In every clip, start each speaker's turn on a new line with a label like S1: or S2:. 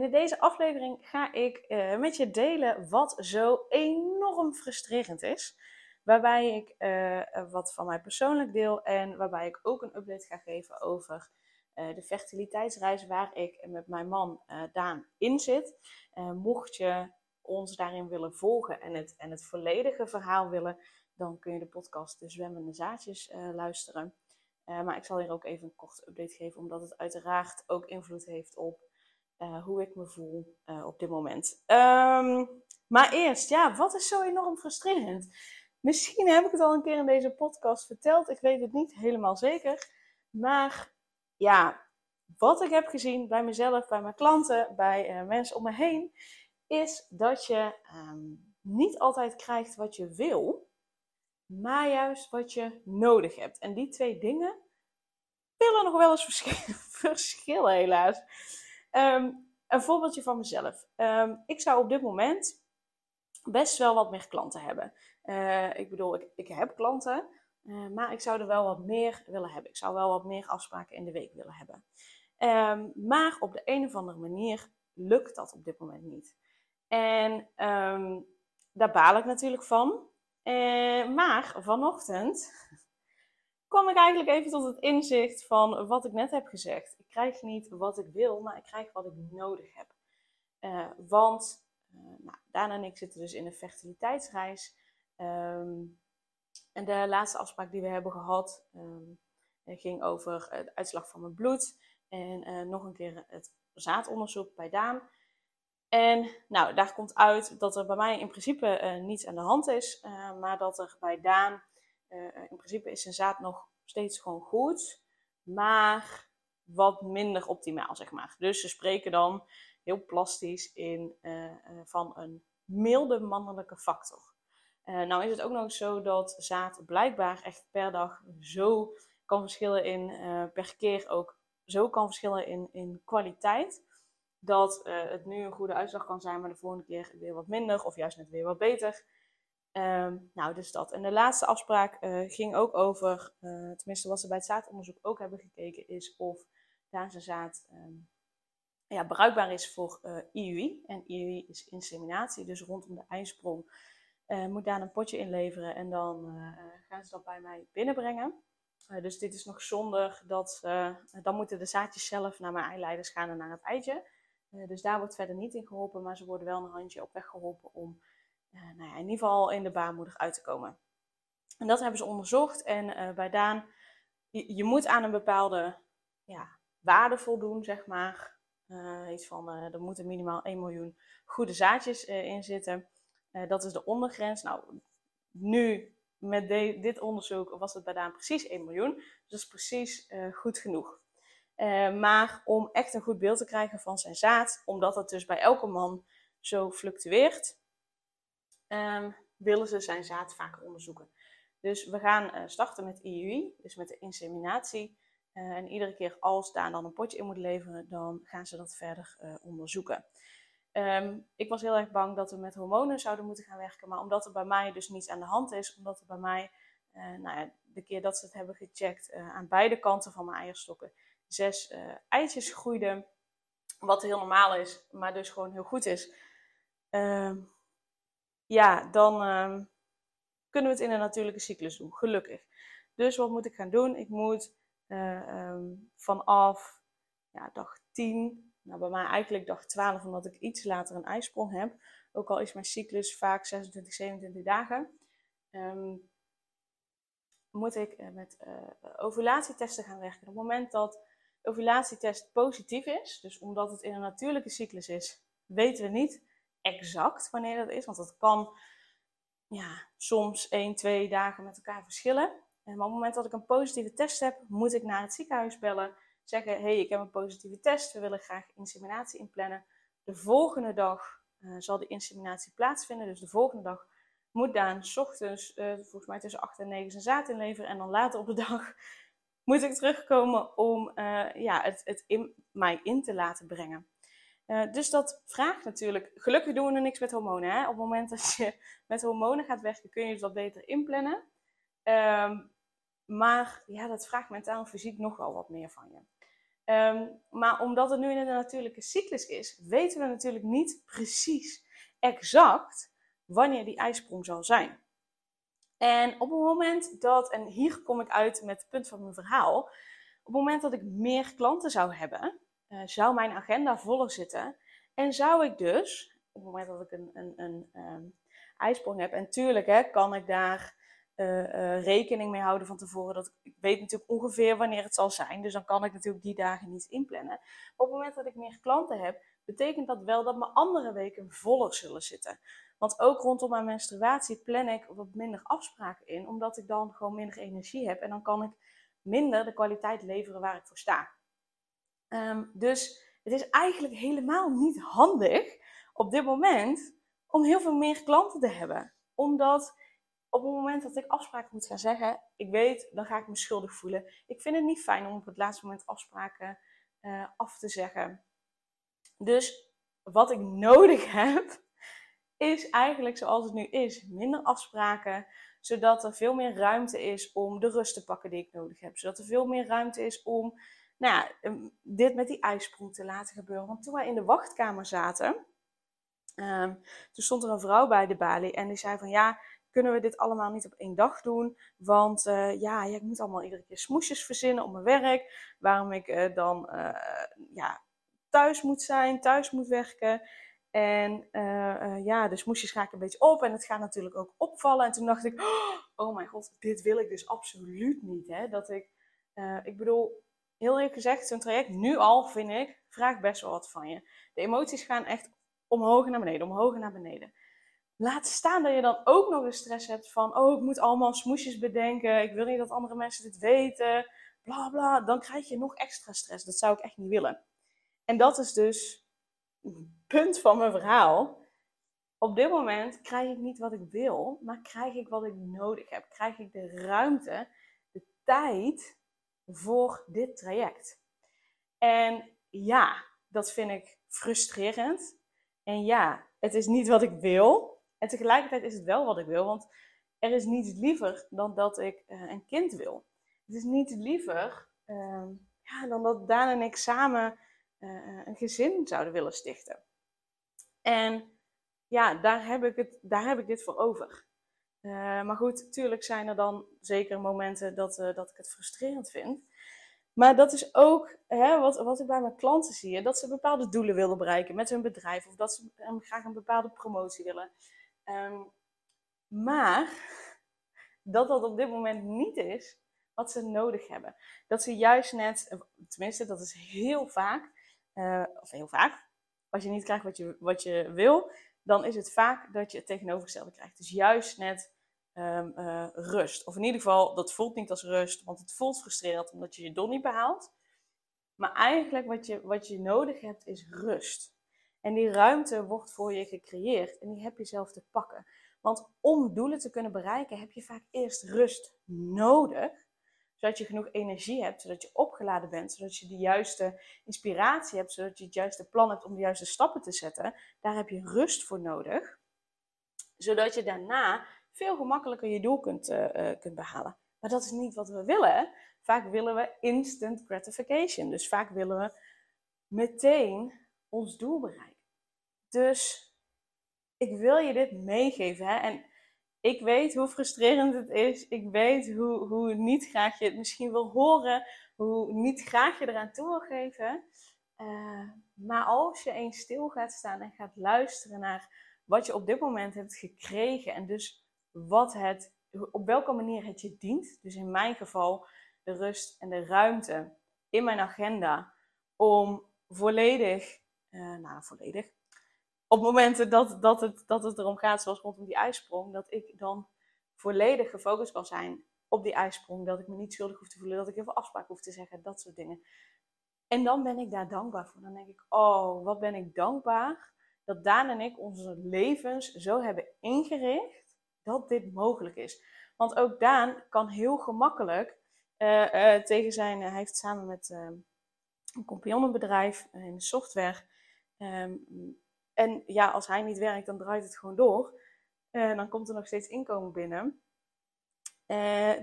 S1: In deze aflevering ga ik uh, met je delen wat zo enorm frustrerend is. Waarbij ik uh, wat van mij persoonlijk deel en waarbij ik ook een update ga geven over uh, de fertiliteitsreis waar ik met mijn man Daan in zit. mocht je ons daarin willen volgen en het, en het volledige verhaal willen, dan kun je de podcast De Zwemmende Zaadjes luisteren. maar ik zal hier ook even een korte update geven, omdat het uiteraard ook invloed heeft op uh, hoe ik me voel uh, op dit moment. Um, maar eerst, ja, wat is zo enorm frustrerend? Misschien heb ik het al een keer in deze podcast verteld. Ik weet het niet helemaal zeker. Maar ja, wat ik heb gezien bij mezelf, bij mijn klanten, bij uh, mensen om me heen, is dat je um, niet altijd krijgt wat je wil, maar juist wat je nodig hebt. En die twee dingen willen nog wel eens verschillen helaas. Um, een voorbeeldje van mezelf. Um, ik zou op dit moment best wel wat meer klanten hebben. Uh, ik bedoel, ik, ik heb klanten, uh, maar ik zou er wel wat meer willen hebben. Ik zou wel wat meer afspraken in de week willen hebben. Um, maar op de een of andere manier lukt dat op dit moment niet. En daar baal ik natuurlijk van. Uh, maar vanochtend kwam ik eigenlijk even tot het inzicht van wat ik net heb gezegd. Ik krijg niet wat ik wil, maar ik krijg wat ik nodig heb. Uh, want uh, nou, Daan en ik zitten dus in een fertiliteitsreis. Um, en de laatste afspraak die we hebben gehad um, ging over de uitslag van mijn bloed. En uh, nog een keer het zaadonderzoek bij Daan. En nou, daar komt uit dat er bij mij in principe niets aan de hand is. maar dat er bij Daan in principe is zijn zaad nog steeds gewoon goed, maar wat minder optimaal, zeg maar. Dus ze spreken dan heel plastisch in uh, van een milde mannelijke factor. Nou is het ook nog zo dat zaad blijkbaar echt per dag zo kan verschillen in, per keer ook zo kan verschillen in, in kwaliteit. Dat het nu een goede uitslag kan zijn, maar de volgende keer weer wat minder of juist net weer wat beter. Um, nou, dus dat. En de laatste afspraak uh, ging ook over, uh, tenminste wat ze bij het zaadonderzoek ook hebben gekeken, is of Daanse zaad um, ja, bruikbaar is voor uh, eh, IUI. En IUI is inseminatie, dus rondom de ijsprong moet Daan een potje inleveren en dan gaan ze dat bij mij binnenbrengen. dus dit is nog zonder dat, dan moeten de zaadjes zelf naar mijn eileiders gaan en naar het eitje. dus daar wordt verder niet in geholpen, maar ze worden wel een handje op weg geholpen om nou ja, in ieder geval in de baarmoeder uit te komen. En dat hebben ze onderzocht. En uh, bij Daan, je, moet aan een bepaalde ja, waarde voldoen, zeg maar. Uh, iets van, er moeten minimaal 1 miljoen goede zaadjes in zitten. dat is de ondergrens. Nou, nu met dit onderzoek was het bij Daan precies 1 miljoen. Dus dat is precies goed genoeg. maar om echt een goed beeld te krijgen van zijn zaad, omdat het dus bij elke man zo fluctueert, um, willen ze zijn zaad vaker onderzoeken. Dus we gaan uh, starten met IUI, dus met de inseminatie. Uh, en iedere keer als daar dan een potje in moet leveren, dan gaan ze dat verder uh, onderzoeken. Um, ik was heel erg bang dat we met hormonen zouden moeten gaan werken, maar omdat er bij mij dus niets aan de hand is, omdat er bij mij, nou ja, de keer dat ze het hebben gecheckt, aan beide kanten van mijn eierstokken zes eitjes groeiden, wat heel normaal is, maar dus gewoon heel goed is. Uh, ja, dan uh, kunnen we het in een natuurlijke cyclus doen, gelukkig. Dus wat moet ik gaan doen? Ik moet uh, um, vanaf ja, dag 10, nou bij mij eigenlijk dag 12, omdat ik iets later een ijsprong heb. Ook al is mijn cyclus vaak 26, 27 dagen. Um, moet ik uh, met uh, ovulatietesten gaan werken. Op het moment dat ovulatietest positief is, dus omdat het in een natuurlijke cyclus is, weten we niet exact wanneer dat is. Want dat kan ja, soms 1, 2 dagen met elkaar verschillen. En op het moment dat ik een positieve test heb, moet ik naar het ziekenhuis bellen. zeggen: hey, ik heb een positieve test, we willen graag inseminatie inplannen. De volgende dag uh, zal de inseminatie plaatsvinden. Dus de volgende dag moet Daan s ochtends, uh, volgens mij tussen 8 en 9, zijn zaad inleveren. En dan later op de dag moet ik terugkomen om uh, ja, het, het in, mij in te laten brengen. Uh, dus dat vraagt natuurlijk, gelukkig doen we er niks met hormonen. Hè? Op het moment dat je met hormonen gaat werken, kun je het wat beter inplannen. Um, maar ja, dat vraagt mentaal en fysiek nog wel wat meer van je. Um, maar omdat het nu in een natuurlijke cyclus is, weten we natuurlijk niet precies exact wanneer die ijsprong zal zijn. En op het moment dat, en hier kom ik uit met het punt van mijn verhaal, op het moment dat ik meer klanten zou hebben, uh, zou mijn agenda voller zitten. En zou ik dus, op het moment dat ik een, een, een um, ijsprong heb, en tuurlijk hè, kan ik daar uh, uh, rekening mee houden van tevoren. Dat, ik weet natuurlijk ongeveer wanneer het zal zijn, dus dan kan ik natuurlijk die dagen niet inplannen. Maar op het moment dat ik meer klanten heb, betekent dat wel dat mijn andere weken voller zullen zitten. Want ook rondom mijn menstruatie plan ik wat minder afspraken in, omdat ik dan gewoon minder energie heb en dan kan ik minder de kwaliteit leveren waar ik voor sta. Um, dus het is eigenlijk helemaal niet handig op dit moment om heel veel meer klanten te hebben. Omdat op het moment dat ik afspraken moet gaan zeggen, ik weet, dan ga ik me schuldig voelen. Ik vind het niet fijn om op het laatste moment afspraken uh, af te zeggen. Dus wat ik nodig heb, is eigenlijk zoals het nu is. Minder afspraken, zodat er veel meer ruimte is om de rust te pakken die ik nodig heb. Zodat er veel meer ruimte is om nou ja, ehm, dit met die ijsprong te laten gebeuren. Want toen wij in de wachtkamer zaten, um, toen stond er een vrouw bij de balie en die zei van ja, kunnen we dit allemaal niet op één dag doen? Want uh, ja, ik moet allemaal iedere keer smoesjes verzinnen op mijn werk. Waarom ik uh, dan uh, ja, thuis moet zijn, thuis moet werken. En ja, de smoesjes ga ik een beetje op en het gaat natuurlijk ook opvallen. En toen dacht ik, oh mijn god, dit wil ik dus absoluut niet. Hè? Dat ik, ik bedoel, heel eerlijk gezegd, zo'n traject nu al, vind ik, vraagt best wel wat van je. De emoties gaan echt omhoog naar beneden, omhoog naar beneden. Laat staan dat je dan ook nog eens stress hebt van, oh, ik moet allemaal smoesjes bedenken, ik wil niet dat andere mensen dit weten, bla bla. Dan krijg je nog extra stress. Dat zou ik echt niet willen. En dat is dus het punt van mijn verhaal. Op dit moment krijg ik niet wat ik wil, maar krijg ik wat ik nodig heb. Krijg ik de ruimte, de tijd voor dit traject. En ja, dat vind ik frustrerend. En ja, het is niet wat ik wil. En tegelijkertijd is het wel wat ik wil, want er is niets liever dan dat ik uh, een kind wil. Het is niet liever uh, ja, dan dat Daan en ik samen uh, een gezin zouden willen stichten. En ja, daar heb ik, het, daar heb ik dit voor over. Uh, maar goed, natuurlijk zijn er dan zeker momenten dat, uh, dat ik het frustrerend vind. Maar dat is ook hè, wat, wat ik bij mijn klanten zie: dat ze bepaalde doelen willen bereiken met hun bedrijf of dat ze graag een bepaalde promotie willen. Um, maar dat dat op dit moment niet is wat ze nodig hebben. Dat ze juist net, tenminste, dat is heel vaak, uh, of heel vaak, als je niet krijgt wat je, wat je wil, dan is het vaak dat je het tegenovergestelde krijgt. Dus juist net um, uh, rust. Of in ieder geval, dat voelt niet als rust, want het voelt frustrerend omdat je je doel niet behaalt. Maar eigenlijk wat je, wat je nodig hebt is rust. En die ruimte wordt voor je gecreëerd en die heb je zelf te pakken. Want om doelen te kunnen bereiken heb je vaak eerst rust nodig, zodat je genoeg energie hebt, zodat je opgeladen bent, zodat je de juiste inspiratie hebt, zodat je het juiste plan hebt om de juiste stappen te zetten. Daar heb je rust voor nodig, zodat je daarna veel gemakkelijker je doel kunt, uh, kunt behalen. Maar dat is niet wat we willen. Vaak willen we instant gratification. Dus vaak willen we meteen ons doel bereiken. Dus ik wil je dit meegeven. Hè? En ik weet hoe frustrerend het is. Ik weet hoe, hoe niet graag je het misschien wil horen. Hoe niet graag je eraan toe wil geven. Uh, maar als je eens stil gaat staan en gaat luisteren naar wat je op dit moment hebt gekregen. En dus wat het, op welke manier het je dient. Dus in mijn geval de rust en de ruimte in mijn agenda om volledig uh, nou, volledig. Op momenten dat, dat, het, dat het erom gaat, zoals rondom die ijsprong, dat ik dan volledig gefocust kan zijn op die ijsprong. Dat ik me niet schuldig hoef te voelen, dat ik heel veel afspraken hoef te zeggen, dat soort dingen. En dan ben ik daar dankbaar voor. Dan denk ik, oh, wat ben ik dankbaar dat Daan en ik onze levens zo hebben ingericht dat dit mogelijk is. Want ook Daan kan heel gemakkelijk uh, uh, tegen zijn, hij heeft samen met een compagnonnenbedrijf in de software. Um, en ja, als hij niet werkt, dan draait het gewoon door. dan komt er nog steeds inkomen binnen.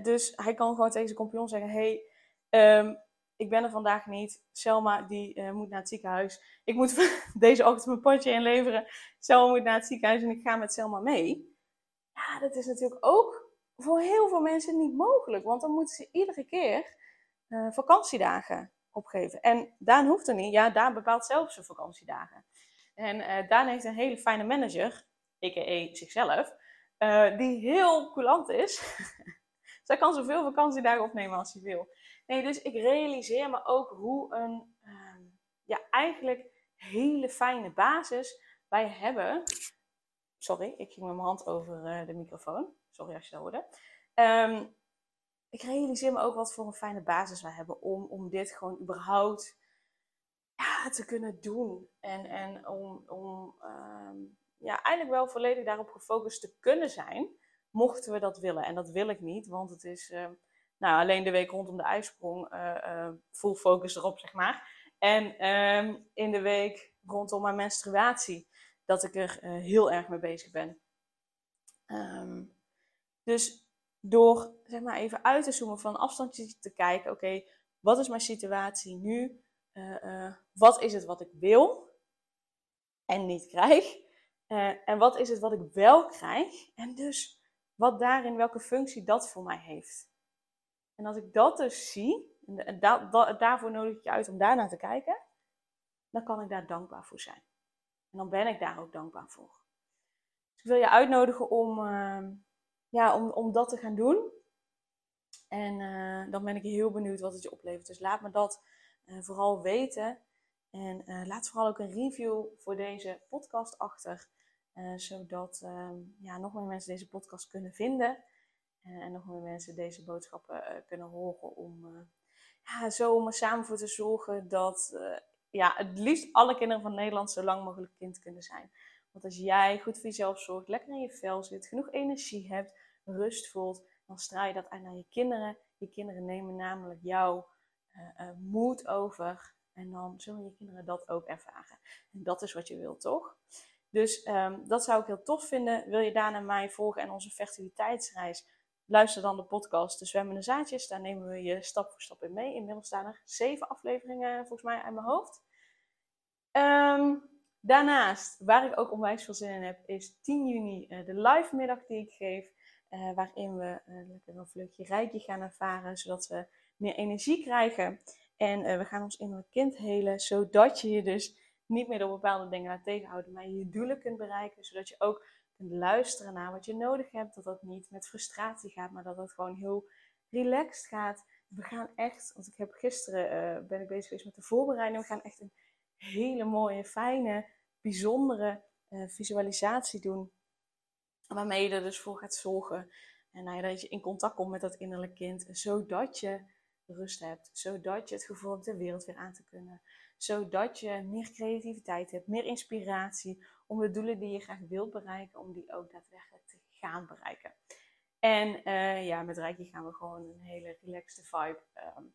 S1: dus hij kan gewoon tegen zijn compagnon zeggen: Hey, um, ik ben er vandaag niet. Selma die uh, moet naar het ziekenhuis. Ik moet deze ochtend mijn potje inleveren. Selma moet naar het ziekenhuis en ik ga met Selma mee. Ja, dat is natuurlijk ook voor heel veel mensen niet mogelijk. Want dan moeten ze iedere keer vakantiedagen opgeven. En Daan hoeft er niet. Ja, Daan bepaalt zelf zijn vakantiedagen. En uh, Daan heeft een hele fijne manager, a.k.a. zichzelf, die heel coulant is. Zij kan zoveel vakantiedagen opnemen als ze wil. Nee, dus ik realiseer me ook hoe een ehm, ja, eigenlijk hele fijne basis wij hebben. Sorry, ik ging met mijn hand over uh, de microfoon. Sorry als je dat hoorde. Um, ik realiseer me ook wat voor een fijne basis wij hebben om, om dit gewoon überhaupt te kunnen doen. En, en om, om um, ja, eigenlijk wel volledig daarop gefocust te kunnen zijn, mochten we dat willen. En dat wil ik niet, want het is nou, alleen de week rondom de ijsprong uh, full focus erop, zeg maar. En ehm, in de week rondom mijn menstruatie, dat ik er uh, heel erg mee bezig ben. Dus door zeg maar even uit te zoomen van afstandje te kijken, oké, wat is mijn situatie nu? Uh, wat is het wat ik wil en niet krijg? en wat is het wat ik wel krijg? En dus wat daarin, welke functie dat voor mij heeft. En als ik dat dus zie, en daarvoor nodig ik je uit om daarnaar te kijken, dan kan ik daar dankbaar voor zijn. En dan ben ik daar ook dankbaar voor. Dus ik wil je uitnodigen om, uh, ja, om, om dat te gaan doen. En dan ben ik heel benieuwd wat het je oplevert. Dus laat me dat uh, vooral weten. En eh, laat vooral ook een review voor deze podcast achter. zodat ehm, ja, nog meer mensen deze podcast kunnen vinden. Eh, en nog meer mensen deze boodschappen eh, kunnen horen om eh, ja, zo er samen voor te zorgen dat ja, het liefst alle kinderen van Nederland zo lang mogelijk kind kunnen zijn. Want als jij goed voor jezelf zorgt, lekker in je vel zit, genoeg energie hebt, rust voelt, dan straal je dat uit naar je kinderen. Je kinderen nemen namelijk jouw uh, moed over. En dan zullen je kinderen dat ook ervaren. En dat is wat je wilt, toch? Dus um, dat zou ik heel tof vinden. Wil je daarna mij volgen en onze fertiliteitsreis? Luister dan de podcast De Zwemmende Zaadjes. Daar nemen we je stap voor stap in mee. Inmiddels staan er zeven afleveringen volgens mij aan mijn hoofd. Um, daarnaast, waar ik ook onwijs veel zin in heb, is 10 juni de live middag die ik geef. Waarin we lekker een vleugje rijkje gaan ervaren, zodat we meer energie krijgen. En we gaan ons innerlijk kind helen, zodat je je dus niet meer door bepaalde dingen laat tegenhouden, maar je je doelen kunt bereiken. Zodat je ook kunt luisteren naar wat je nodig hebt. Dat dat niet met frustratie gaat, maar dat het gewoon heel relaxed gaat. We gaan echt, want ik heb gisteren uh, ben ik bezig geweest met de voorbereiding. We gaan echt een hele mooie, fijne, bijzondere uh, visualisatie doen. Waarmee je er dus voor gaat zorgen. En nou dat je in contact komt met dat innerlijke kind. Zodat je rust hebt. Zodat je het gevoel hebt de wereld weer aan te kunnen. Zodat je meer creativiteit hebt, meer inspiratie om de doelen die je graag wilt bereiken, om die ook daadwerkelijk te gaan bereiken. En uh, ja, met Rijkje gaan we gewoon een hele relaxed vibe um,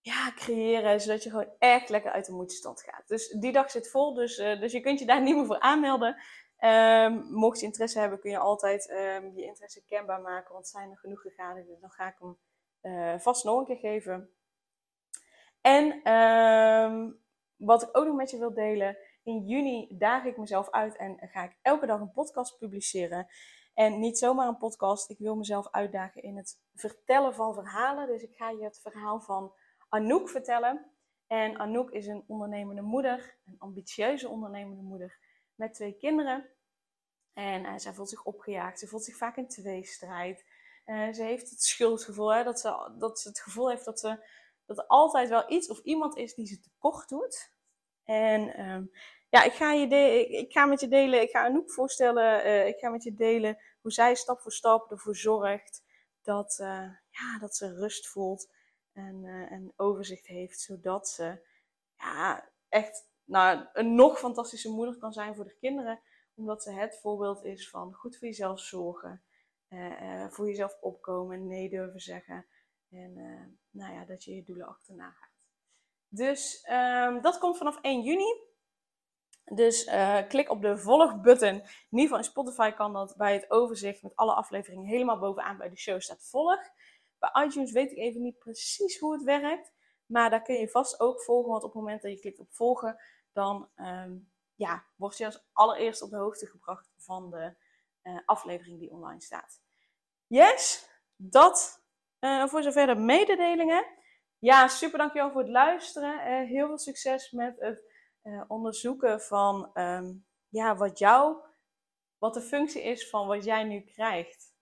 S1: ja, creëren, zodat je gewoon echt lekker uit de moedstand gaat. Dus die dag zit vol, dus, uh, dus je kunt je daar niet meer voor aanmelden. Um, mocht je interesse hebben, kun je altijd um, je interesse kenbaar maken, want zijn er genoeg gegadigden, dan ga ik hem uh, vast nog een keer geven. En um, wat ik ook nog met je wil delen, in juni daag ik mezelf uit en ga ik elke dag een podcast publiceren. En niet zomaar een podcast, ik wil mezelf uitdagen in het vertellen van verhalen. Dus ik ga je het verhaal van Anouk vertellen. En Anouk is een ondernemende moeder, een ambitieuze ondernemende moeder met twee kinderen. En uh, zij voelt zich opgejaagd, ze voelt zich vaak in tweestrijd. Uh, ze heeft het schuldgevoel, hè, dat, ze, dat ze het gevoel heeft dat, ze, dat er altijd wel iets of iemand is die ze tekort doet. En um, ja, ik ga, je ik, ik, ga met je delen, ik ga Anouk voorstellen, uh, ik ga met je delen hoe zij stap voor stap ervoor zorgt dat, uh, ja, dat ze rust voelt. en, en overzicht heeft, zodat ze ja, echt nou, een nog fantastische moeder kan zijn voor de kinderen, omdat ze het voorbeeld is van goed voor jezelf zorgen, uh, voor jezelf opkomen, nee durven zeggen en nou ja, dat je je doelen achterna gaat. Dus um, dat komt vanaf 1 juni. Dus klik op de volg-button. In ieder geval in Spotify kan dat bij het overzicht met alle afleveringen helemaal bovenaan bij de show staat volg. Bij iTunes weet ik even niet precies hoe het werkt. Maar daar kun je vast ook volgen. Want op het moment dat je klikt op volgen, dan um, ja, word je als allereerst op de hoogte gebracht van de uh, aflevering die online staat. Yes, dat uh, voor zover de mededelingen. Ja, super dankjewel voor het luisteren. heel veel succes met het onderzoeken van um, ja, wat jou, wat de functie is van wat jij nu krijgt,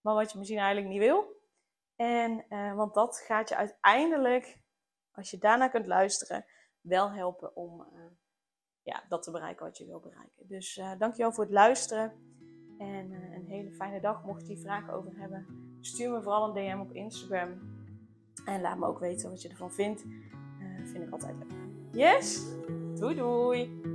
S1: maar wat je misschien eigenlijk niet wil. En, want dat gaat je uiteindelijk, als je daarna kunt luisteren, wel helpen om ja, dat te bereiken wat je wil bereiken. Dus uh, dankjewel voor het luisteren. En een hele fijne dag. Mocht je hier vragen over hebben, stuur me vooral een DM op Instagram. En laat me ook weten wat je ervan vindt. vind ik altijd leuk. Yes? Doei doei!